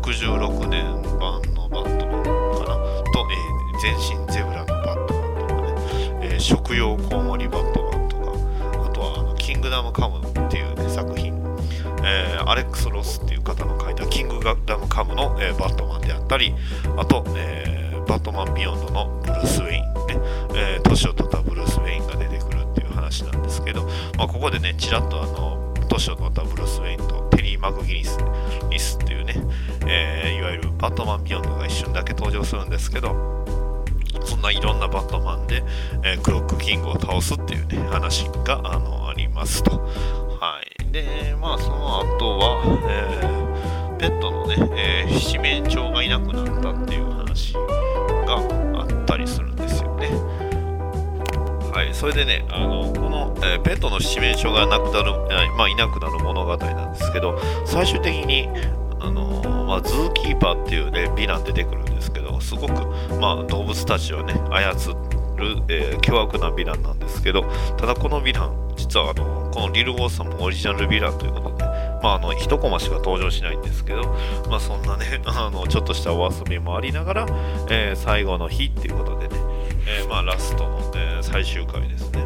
66年版のバットマンかな？と、えー、全身ゼブラのバットマンとかね、えー、食用コウモリバットマンとか。あとはあのキングダムカムっていう、ね、作品。えー、アレックス・ロスっていう方の書いたキングダムカムの、えー、バットマンであったり、あと、えー、バットマンビヨンドのブルース・ウェイン、ね、え年を取ったブルース・ウェインが出てくるっていう話なんですけど、まあ、ここでね、ちらっとあの、年を取ったブルース・ウェインとテリー・マクギリスリスっていうね、えいわゆるバットマンビヨンドが一瞬だけ登場するんですけど、そんないろんなバットマンで、えクロックキングを倒すっていうね、話があのありますと。はい。で、まあ、その後は、えー、ペットのね、えー、七面鳥がいなくなったっていう話があったりするんですよね。はい、それでね、あのこの、えー、ペットの七面鳥がなくなる、まあ、いなくなる物語なんですけど、最終的に、まあ、ズーキーパーっていうね、ヴィラン出てくるんですけど、すごく、まあ、動物たちをね、操る、えー、凶悪なヴィランなんですけど、ただこのヴィラン、実はあのこのリル・ウォーさんもオリジナルヴィランということで、まあ、あの1コマしか登場しないんですけど、まあ、そんなね [LAUGHS] あのちょっとしたお遊びもありながら、えー、最後の日っていうことでね、えー、まあ、ラストの、え、最終回ですね、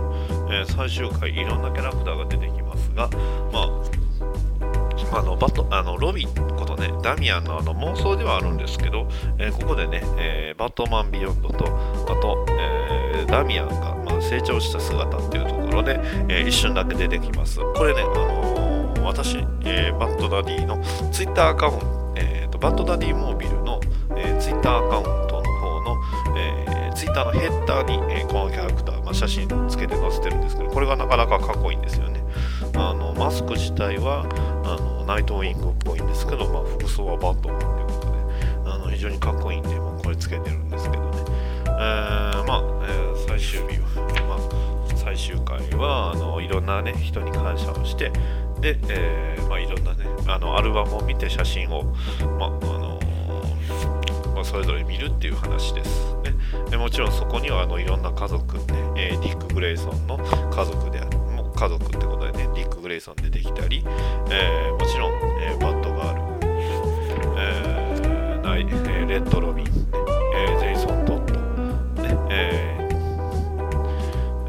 え最終回いろんなキャラクターが出てきますが、まああのバトあのロビンことね、ダミアンのあの妄想ではあるんですけど、えー、ここでね、えー、バットマンビヨンドと、あと、えー、ダミアンが、まあ、成長した姿っていうところで、え一瞬だけ出てきます。これね、あの私、えバットダディのツイッターアカウント、えーと、バットダディモービルの、えツイッターアカウントの方の、えツイッターのヘッダーに、えこのキャラクター、まあ、写真つけて載せてるんですけど、これがなかなかかっこいいんですよね。あのマスク自体はあのナイトウィングっぽいんですけど、まあ、服装はバットマンということであの非常にかっこいいんで、まあ、これつけてるんですけどね、えー、まあ、えー、最終日は、まあ、最終回はあのいろんな、ね、人に感謝をしてで、えーまあ、いろんなねあのアルバムを見て写真を、まああのまあ、それぞれ見るっていう話です、ね、でもちろんそこにはあのいろんな家族ね、え、ディック・グレイソンの家族で家族ってことでね、ディック・グレイソン出てきたり、えー、もちろん、えー、バッドガール、えーナイえー、レッド・ロビン、ねえー、ジェイソン・トッド、ねえ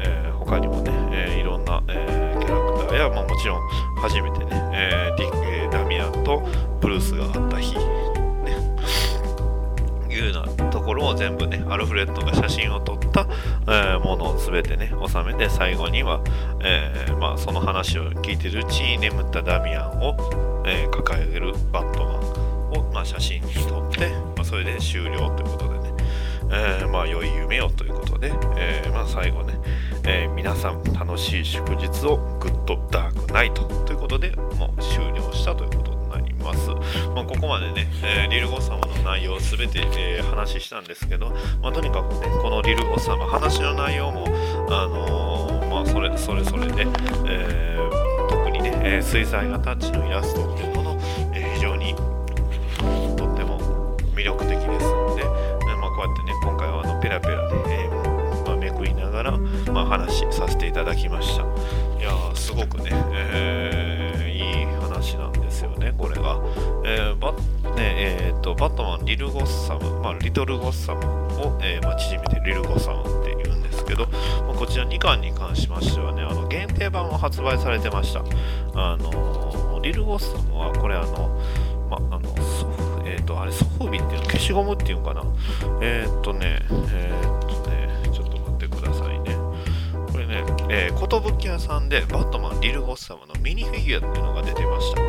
ーえー、他にもね、えー、いろんな、えー、キャラクターや、まあ、もちろん初めてね、えーディックえー、ダミアンとブルースがあった日、いうようなところを全部ね、アルフレッドが写真を撮った、えー、ものを全てね、収めて、最後には、えー、まあ、その話を聞いてるうちに眠ったダミアンを、えー、抱えるバットマンを、まあ、写真に撮って、まあ、それで終了ということでね、えまあ、良い夢をということで、えまあ、最後ね、え皆さん楽しい祝日をグッドダークナイトということで、もう終了したということになります。まあ、ここまでね、え、リルゴ様の内容を全て、え、話したんですけど、ま、とにかくね、このリルゴ様、話の内容も、あの、まあ、それそれぞれで、え特にね、えー、水彩画タッチのイラストっていうもの、えー、非常にとっても魅力的です。ので、えまあ、こうやってね今回はあのペラペラで、えまあ、めくりながら、まあ、話させていただきました。いやすごくね、えいい話なんですよねこれが、えバねえーと、バットマンリル・ゴッサム、まあ、リトル・ゴッサムを、えまあ、縮めてリル・ゴッサム。ですけど、ま、こちら2巻に関しましてはねあの限定版も発売されてました。あのリル・ゴッサムはこれあのまあのえっ、ー、とあれソフビっていうの消しゴムっていうのかな。えっ、ー、とねえっ、ー、とねちょっと待ってくださいね。これねえー、寿屋さんでバットマンリル・ゴッサムのミニフィギュアっていうのが出てました、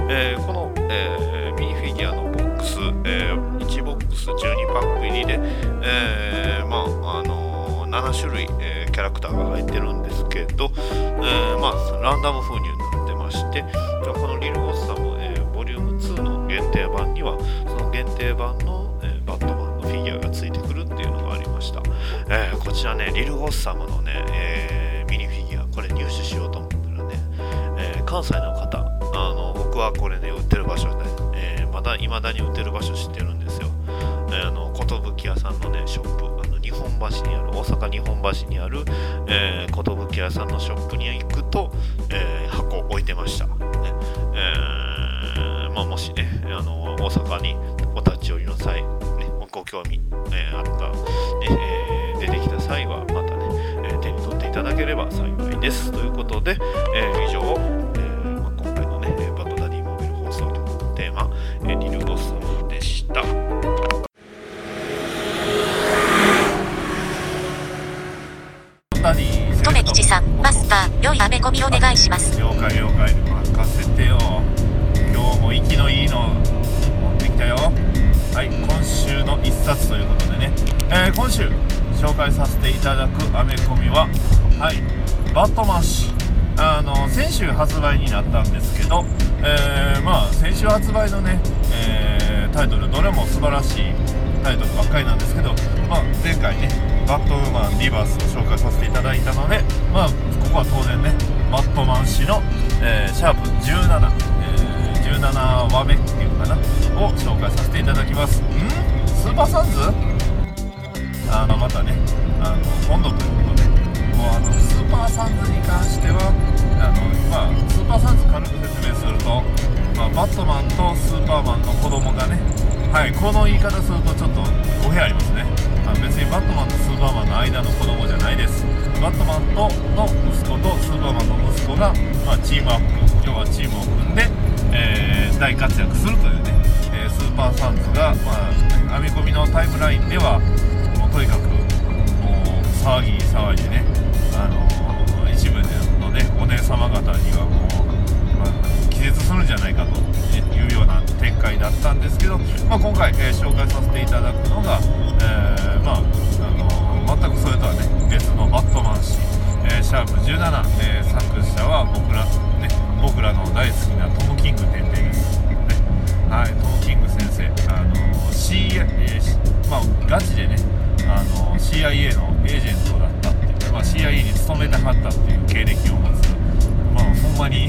ねえ、この、えミニフィギュアのボックス、え1ボックス12パック入りで、えまああの7種類、えキャラクターが入ってるんですけど、えまあランダム封入になってましてこのリル・ゴッサム、えボリューム2の限定版にはその限定版の、えバットマンのフィギュアがついてくるっていうのがありました、えこちらねリル・ゴッサムのね、えミニフィギュアこれ入手しようと思ったらね、え関西の方あの僕はこれね売ってる場所で、え、まだ未だに売ってる場所知ってるんですよ、えー、あの寿屋さんのねショップ。本橋にある大阪日本橋にある、えー、寿屋さんのショップに行くと、えー、箱置いてました、ね。えーまあ、もしねあの大阪にお立ち寄りの際、ね、ご興味、えー、あった、ねえ、出てきた際はまたね、え、手に取っていただければ幸いです。ということで、えー、以上リルゴター、良いアメコミお願いします。了解了解、任せてよ。今日も息のいいの持ってきたよ。はい、今週の一冊ということでね、えー、今週紹介させていただくアメコミは、はい、バットマン氏。あの先週発売になったんですけど、えー、まあ、先週発売のね、えー、タイトルどれも素晴らしいタイトルばっかりなんですけど、まあ、前回ねバットウーマンリバースを紹介させていただいたので、まあ、ここは当然ねバットマン誌の、えー、シャープ17、え17話目っていうかなを紹介させていただきます。ん？スーパーサンズ？あのまたねあの今度ということでもうあのスーパーサンズに関してはあの、まあ、スーパーサンズ軽く説明すると、まあ、バットマンとスーパーマンの子供がねはいこの言い方するとちょっと語弊ありますね、まあ、別にバットマンとスーパーマンの間の子供じゃないです。バットマンとの息子とスーパーマンの息子が、まあ、チームアップ要はチームを組んで、えー、大活躍するというね、えー、スーパーサンズが、まあ、編み込みのタイムラインではもうとにかくもう騒ぎ騒ぎでねあの一部のねお姉様方にはもう、まあ、気絶するんじゃないかというような展開だったんですけど、まあ、今回、えー、紹介させていただくのが、えー、まあ、全くそれとはね別のバットマン誌、えー、シャープ17、えー作者は僕ら,、ね、僕らの大好きなトム・キング天帝です。ね、はい、トム・キング先生、あの CIA、えー、まあ、ガチでねあの CIA のエージェントだったっていうまあ、CIA に勤めてはったっていう経歴を持つ、まあ、ほんまに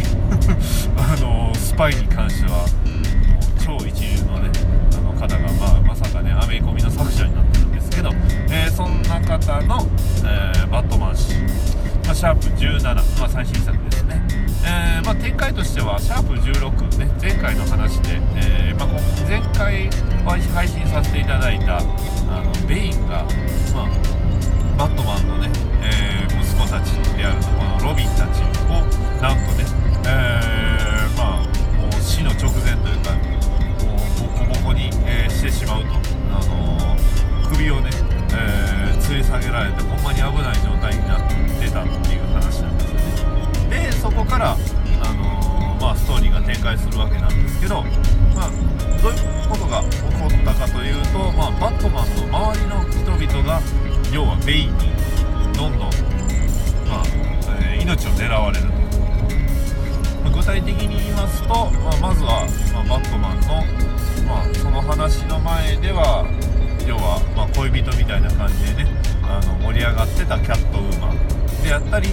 あのスパイに関しては超一流のねあの方が、まあ、まさかねアメリコミの作者になってど、えー、そんな方の、えー、バットマン氏、まあ、シャープ17、まあ、最新作ですね、えー、まあ、展開としてはシャープ16、ね、前回の話で、えまあ、前回配信させていただいたあのベインが、まあバットマンのね、え、息子たちであるこのロビンたちをなんとね、え、まあもう死の直前というかもうボコボコに、え、してしまうと、あの、首をね、え吊り下げられてほんまに危ない状態になってたっていう話なんですよね。でそこから、あのまあ、ストーリーが展開するわけなんですけど、まあ、どういうことが起こったかというと、まあ、バットマンの周りの人々が要はベイにどんどん、まあえー、命を狙われると、具体的に言いますと、まあ、まずは、まあ、バットマンの、まあ、その話の前では要は、ま恋人みたいな感じでねあの盛り上がってたキャットウーマン。であったり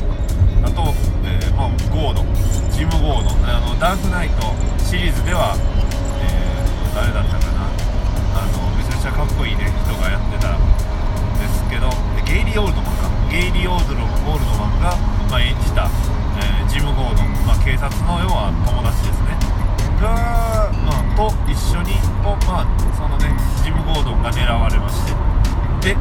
あと、えーまあ、ゴードン。ジム・ゴードン。あのダークナイトシリーズでは、えー誰だったかな。あのめちゃくちゃかっこいいね人がやってたんですけどゲイリー・オールドマンか。ゲイリー・オールドオールドマンが、まあ、演じた、えージム・ゴードン、まあ、警察の要は友達ですね。が、ま、と一緒にを、まあ、そのねジム・ゴードンが狙われまして。で、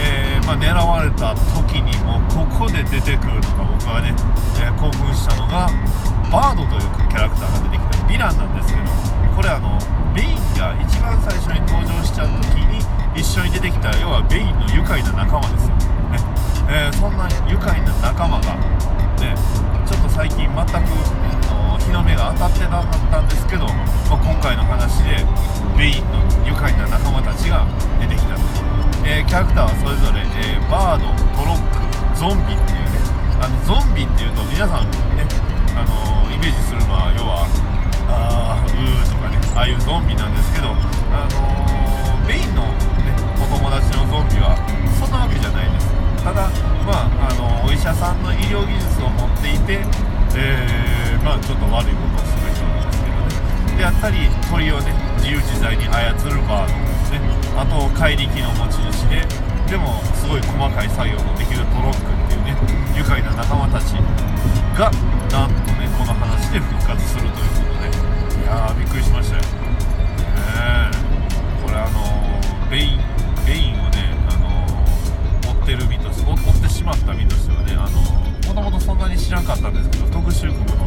えーまあ、狙われた時にもここで出てくるのが僕がね、えー興奮したのがバードというキャラクターが出てきたヴィランなんですけどこれあのベインが一番最初に登場しちゃう時に一緒に出てきた要はベインの愉快な仲間ですよ、ね。えーそんな愉快な仲間が、ね、ちょっと最近全く、日の目が当たってなかったんですけど、まあ今回の話でベインの愉快な仲間たちが出てきたと、えーキャラクターはそれぞれ、えーバードトロックゾンビっていうね。あのゾンビっていうと皆さんね、あのイメージするのは要はあーうーとかねああいうゾンビなんですけど、あのベインの、ね、お友達のゾンビはそんなわけじゃないです。ただ、まあ、あのお医者さんの医療技術を持っていて、えーまあ、ちょっと悪いことをする人なんですけどね。であったり鳥をね自由自在に操るバードですね。あと怪力の持ち主ででもすごい細かい作業のできるトロックっていうね愉快な仲間たちがなんとねこの話で復活するということで。いやーびっくりしましたよ。ねこれあのーベインベインをねあのー追ってる身として追ってしまった身としてはねあのーもともとそんなに知らんかったんですけど特集組むの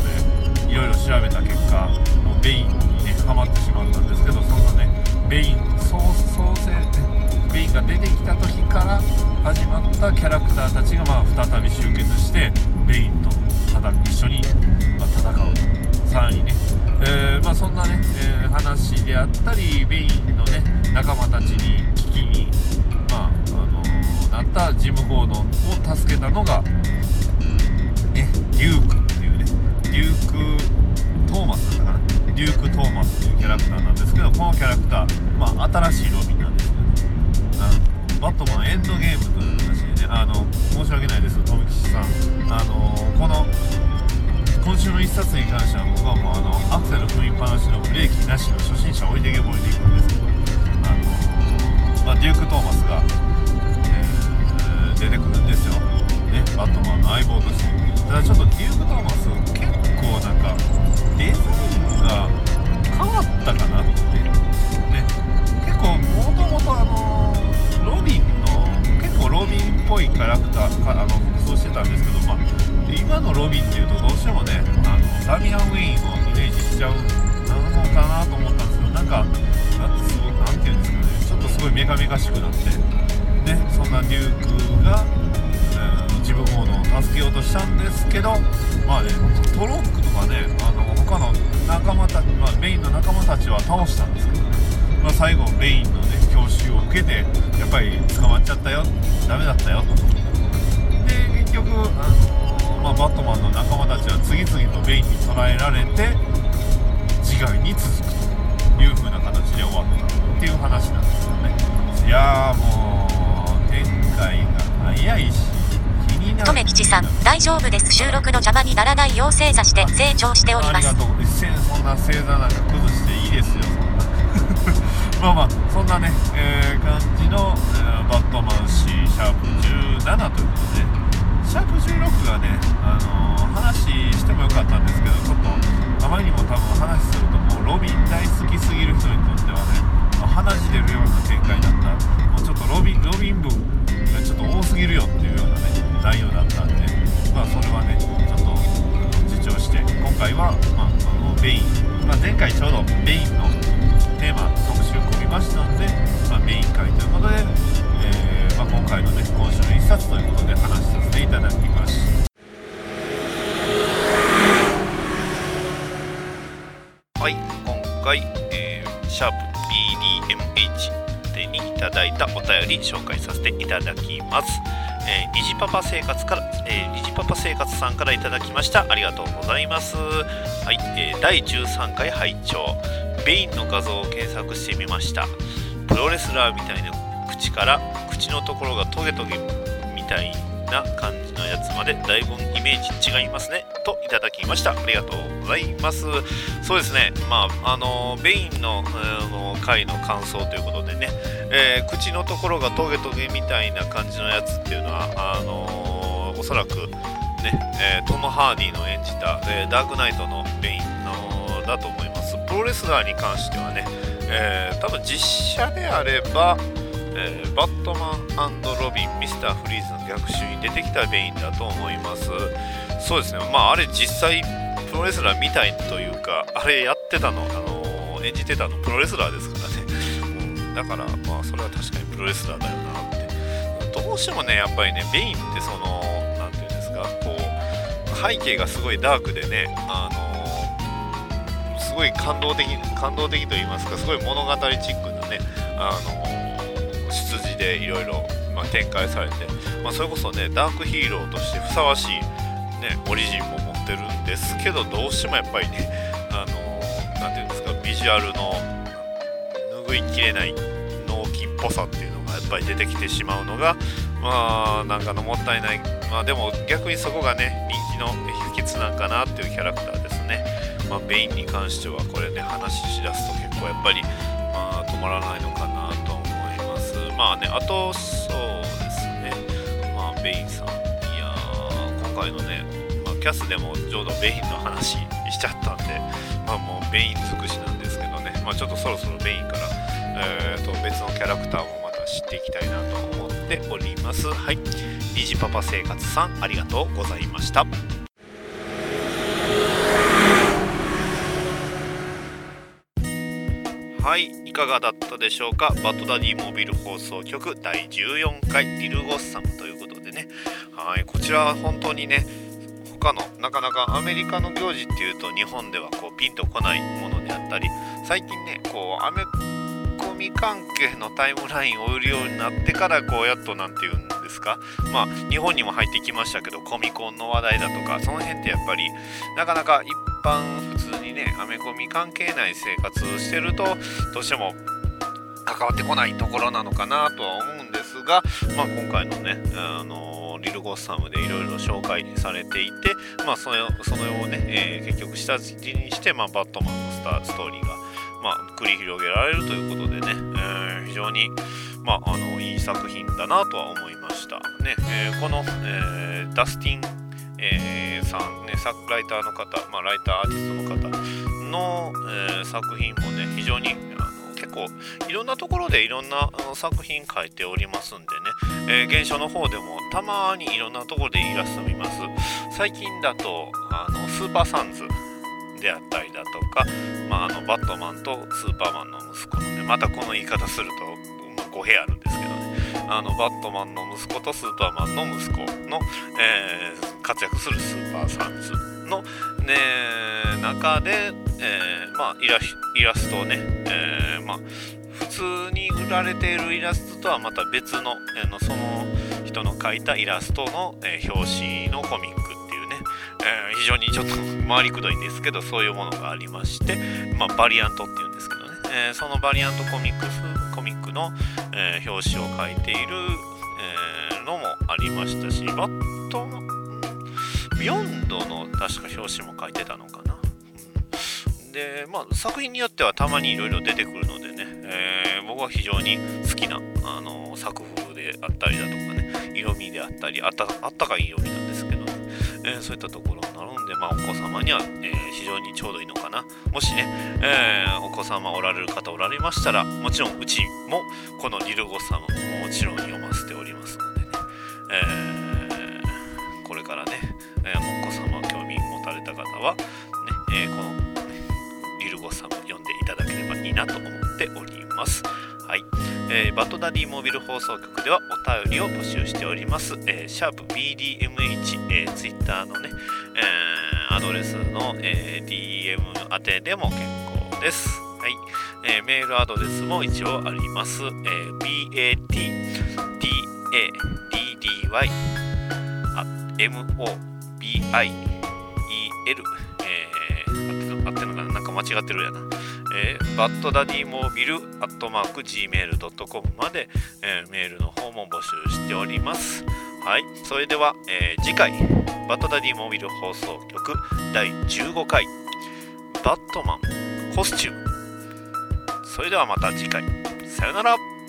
でいろいろ調べた結果もうベインにねハマってしまったんですけどそのねベイン創創生ベインが出てきた時から始まったキャラクターたちがまあ再び集結してベインとただ一緒に、ま、戦うとさらにね、えーまあ、そんなね、えー話であったりベインのね仲間たちに危機に、まああのなったジム・ゴードンを助けたのが、ね、デュークっていうねデューク・トーマスだったかなデューク・トーマスっていうキャラクターなんですけどこのキャラクター、まあ、新しいロビンなんですよね。あのバットマンエンドゲームという話でねあの申し訳ないです富吉さん。あのこの今週の一冊に関しては僕はもうあのアクセル踏みっぱなしのブレーキなしの初心者置いてけぼりでいくんですけどあの、まあ、デューク・トーマスが、えー出てくるんですよ、ね、バットマンの相棒として。ただちょっとデューク・トーマス結構なんかデザインが変わったかなってね結構もともとあのロビンの結構ロビンっぽいキャラクターかあの服装してたんですけど、まあ、今のロビンっていうとどうしてもねあのダミアン・ウェインをイメージしちゃうなのかなと思ったんですけどなんかなんてすごいなんていうんですかねちょっとすごいメカメカしくなってねそんなデュークが、助けようとしたんですけどまあねトロックとかねあの他の仲間たち、まあ、メインの仲間たちは倒したんですけどね、まあ、最後メインのね教習を受けてやっぱり捕まっちゃったよ。ダメだったよと。で結局あのまあ、バットマンの仲間たちは次々とベインに捕らえられて次回に続くという風な形で終わったっていう話なんですよね。いやーもう展開が早いし。とめきちさん、大丈夫です。収録の邪魔にならないよう正座して成長しておりますありが。とう一銭そんな星座なんか崩していいですよそんなまあまあそんなね、えー感じの、えーバットマン C シャープ17ということでシャープ16がね、あのー話してもよかったんですけどちょっとあまりにも多分話するともうロビン大好きすぎる人にとってはねまあ鼻血出るような展開だったもうちょっとロビンロビン分がちょっと多すぎるよっていうようなね内容だったんでまあそれはねちょっと自重して今回は、まあ、あのベイン、まあ、前回ちょうどベインのテーマ特集組みましたので、まあ、ベイン会ということで、えーまあ、今回のね今週の一冊ということで話させていただきましたはい今回、えーシャープ BDMH でにいただいたお便り紹介させていただきます。えー、ジパパ生活から、えー、虹パパ生活さんからいただきました。ありがとうございます。はい、えー第13回拝聴。ベインの画像を検索してみました。プロレスラーみたいな口から口のところがトゲトゲみたいな感じのやつまでだいぶイメージ違いますね。といただきました。ありがとうございます。そうですね。まああのベインのあの回の感想ということでね、えー、口のところがトゲトゲみたいな感じのやつっていうのはあのおそらくね、えー、トム・ハーディの演じた、えー、ダークナイトのベインのだと思います。プロレスラーに関してはね、え多分実写であればえー、バットマンロビン、ミスター・フリーズの逆襲に出てきたベインだと思います。そうですね、まあ、あれ実際、プロレスラーみたいというか、あれやってたの、あのー、演じてたのプロレスラーですからね。うん、だから、まあ、それは確かにプロレスラーだよなって。どうしてもね、やっぱりね、ベインってその、なんていうんですか、こう、背景がすごいダークでね、あの、すごい感動的、感動的と言いますか、すごい物語チックなね、あのでいろいろ展開されて、まあ、それこそねダークヒーローとしてふさわしい、ね、オリジンも持ってるんですけどどうしてもやっぱりねあの何て言うんですかビジュアルの拭いきれない納期っぽさっていうのがやっぱり出てきてしまうのがまあなんかのもったいない。まあでも逆にそこがね人気の秘訣なんかなっていうキャラクターですね。まあ、ベインに関してはこれね話しだすと結構やっぱり、まあ、止まらないのかなまあね、あと、そうですね、まあ、ベインさん、いや今回のね、まあ、キャスでもちょうどベインの話しちゃったんで、まあもうベイン尽くしなんですけどね、まあちょっとそろそろベインから、えー、と別のキャラクターもまた知っていきたいなと思っております。はい。ニジパパ生活さん、ありがとうございました。はいいかがだったでしょうか？バッドダディモビル放送局第14回リルゴッサムということでね。はいこちらは本当にね他のなかなかアメリカの行事っていうと日本ではこうピンとこないものであったり最近ねこうアメミ関係のタイムラインを売るようになってからこうやっと何て言うんですか？まあ日本にも入ってきましたけどコミコンの話題だとかその辺ってやっぱりなかなか一般普通にねアメコミ関係ない生活をしてるとどうしても関わってこないところなのかなとは思うんですが、まあ、今回のね、あのリル・ゴッサムでいろいろ紹介されていて、まあ、それそれをね、えー、結局下地にして、まあ、バットマンのスタストーリーが、まあ、繰り広げられるということでね、えー、非常に、まあ、あのいい作品だなとは思いました。ねえー、この、えダスティンえー、さんね、作ライターの方、まあ、ライターアーティストの方の、え、作品もね、非常にあの結構いろんなところでいろんな作品書いておりますんでね、えー、現象の方でもたまにいろんなところでイラスト見ます。最近だと、あのスーパーサンズであったりだとか、まあ、あのバットマンとスーパーマンの息子のね、またこの言い方すると、語弊あるんですけどね、あのバットマンの息子とスーパーマンの息子の、えー、活躍するスーパーサンズの、ね、中で、えー、まあ、イライラストをね、えー、まあ、普通に売られているイラストとはまた別の,、え、のその人の描いたイラストの、え、表紙のコミック、えー、非常にちょっと回りくどいんですけどそういうものがありまして、まあ、バリアントっていうんですけどね、えー、そのバリアントコミックスコミックの、えー、表紙を書いている、え、のもありましたし、バット4度の確か表紙も書いてたのかな。で、まあ、作品によってはたまにいろいろ出てくるのでね、えー、僕は非常に好きな、あの作風であったりだとかね、色味であったり、あったあったかい色味なんで、え、そういったところなので、まあ、お子様には、えー、非常にちょうどいいのかな。もしね、えー、お子様おられる方おられましたら、もちろんうちもこのリルゴサムももちろん読ませておりますのでね、え、これからね、えお子様興味持たれた方は、ねえこのリルゴサム読んでいただければいいなと思っております。はい、えー、バトダディモビル放送局ではお便りを募集しております。えー、シャープ BDMH、えー、ツイッターのね、えー、アドレスの、えー、DM 宛てでも結構です。はい、えー、メールアドレスも一応あります。えー、BATDADDY MOBIEL えー、合ってるのかな？なんか間違ってるやな。えー、バッドダディモービルアットマーク Gmail.com まで、えー、メールの方も募集しております。はい。それでは、えー次回バッドダディモービル放送局第15回バットマンコスチューム。それではまた次回。さよなら。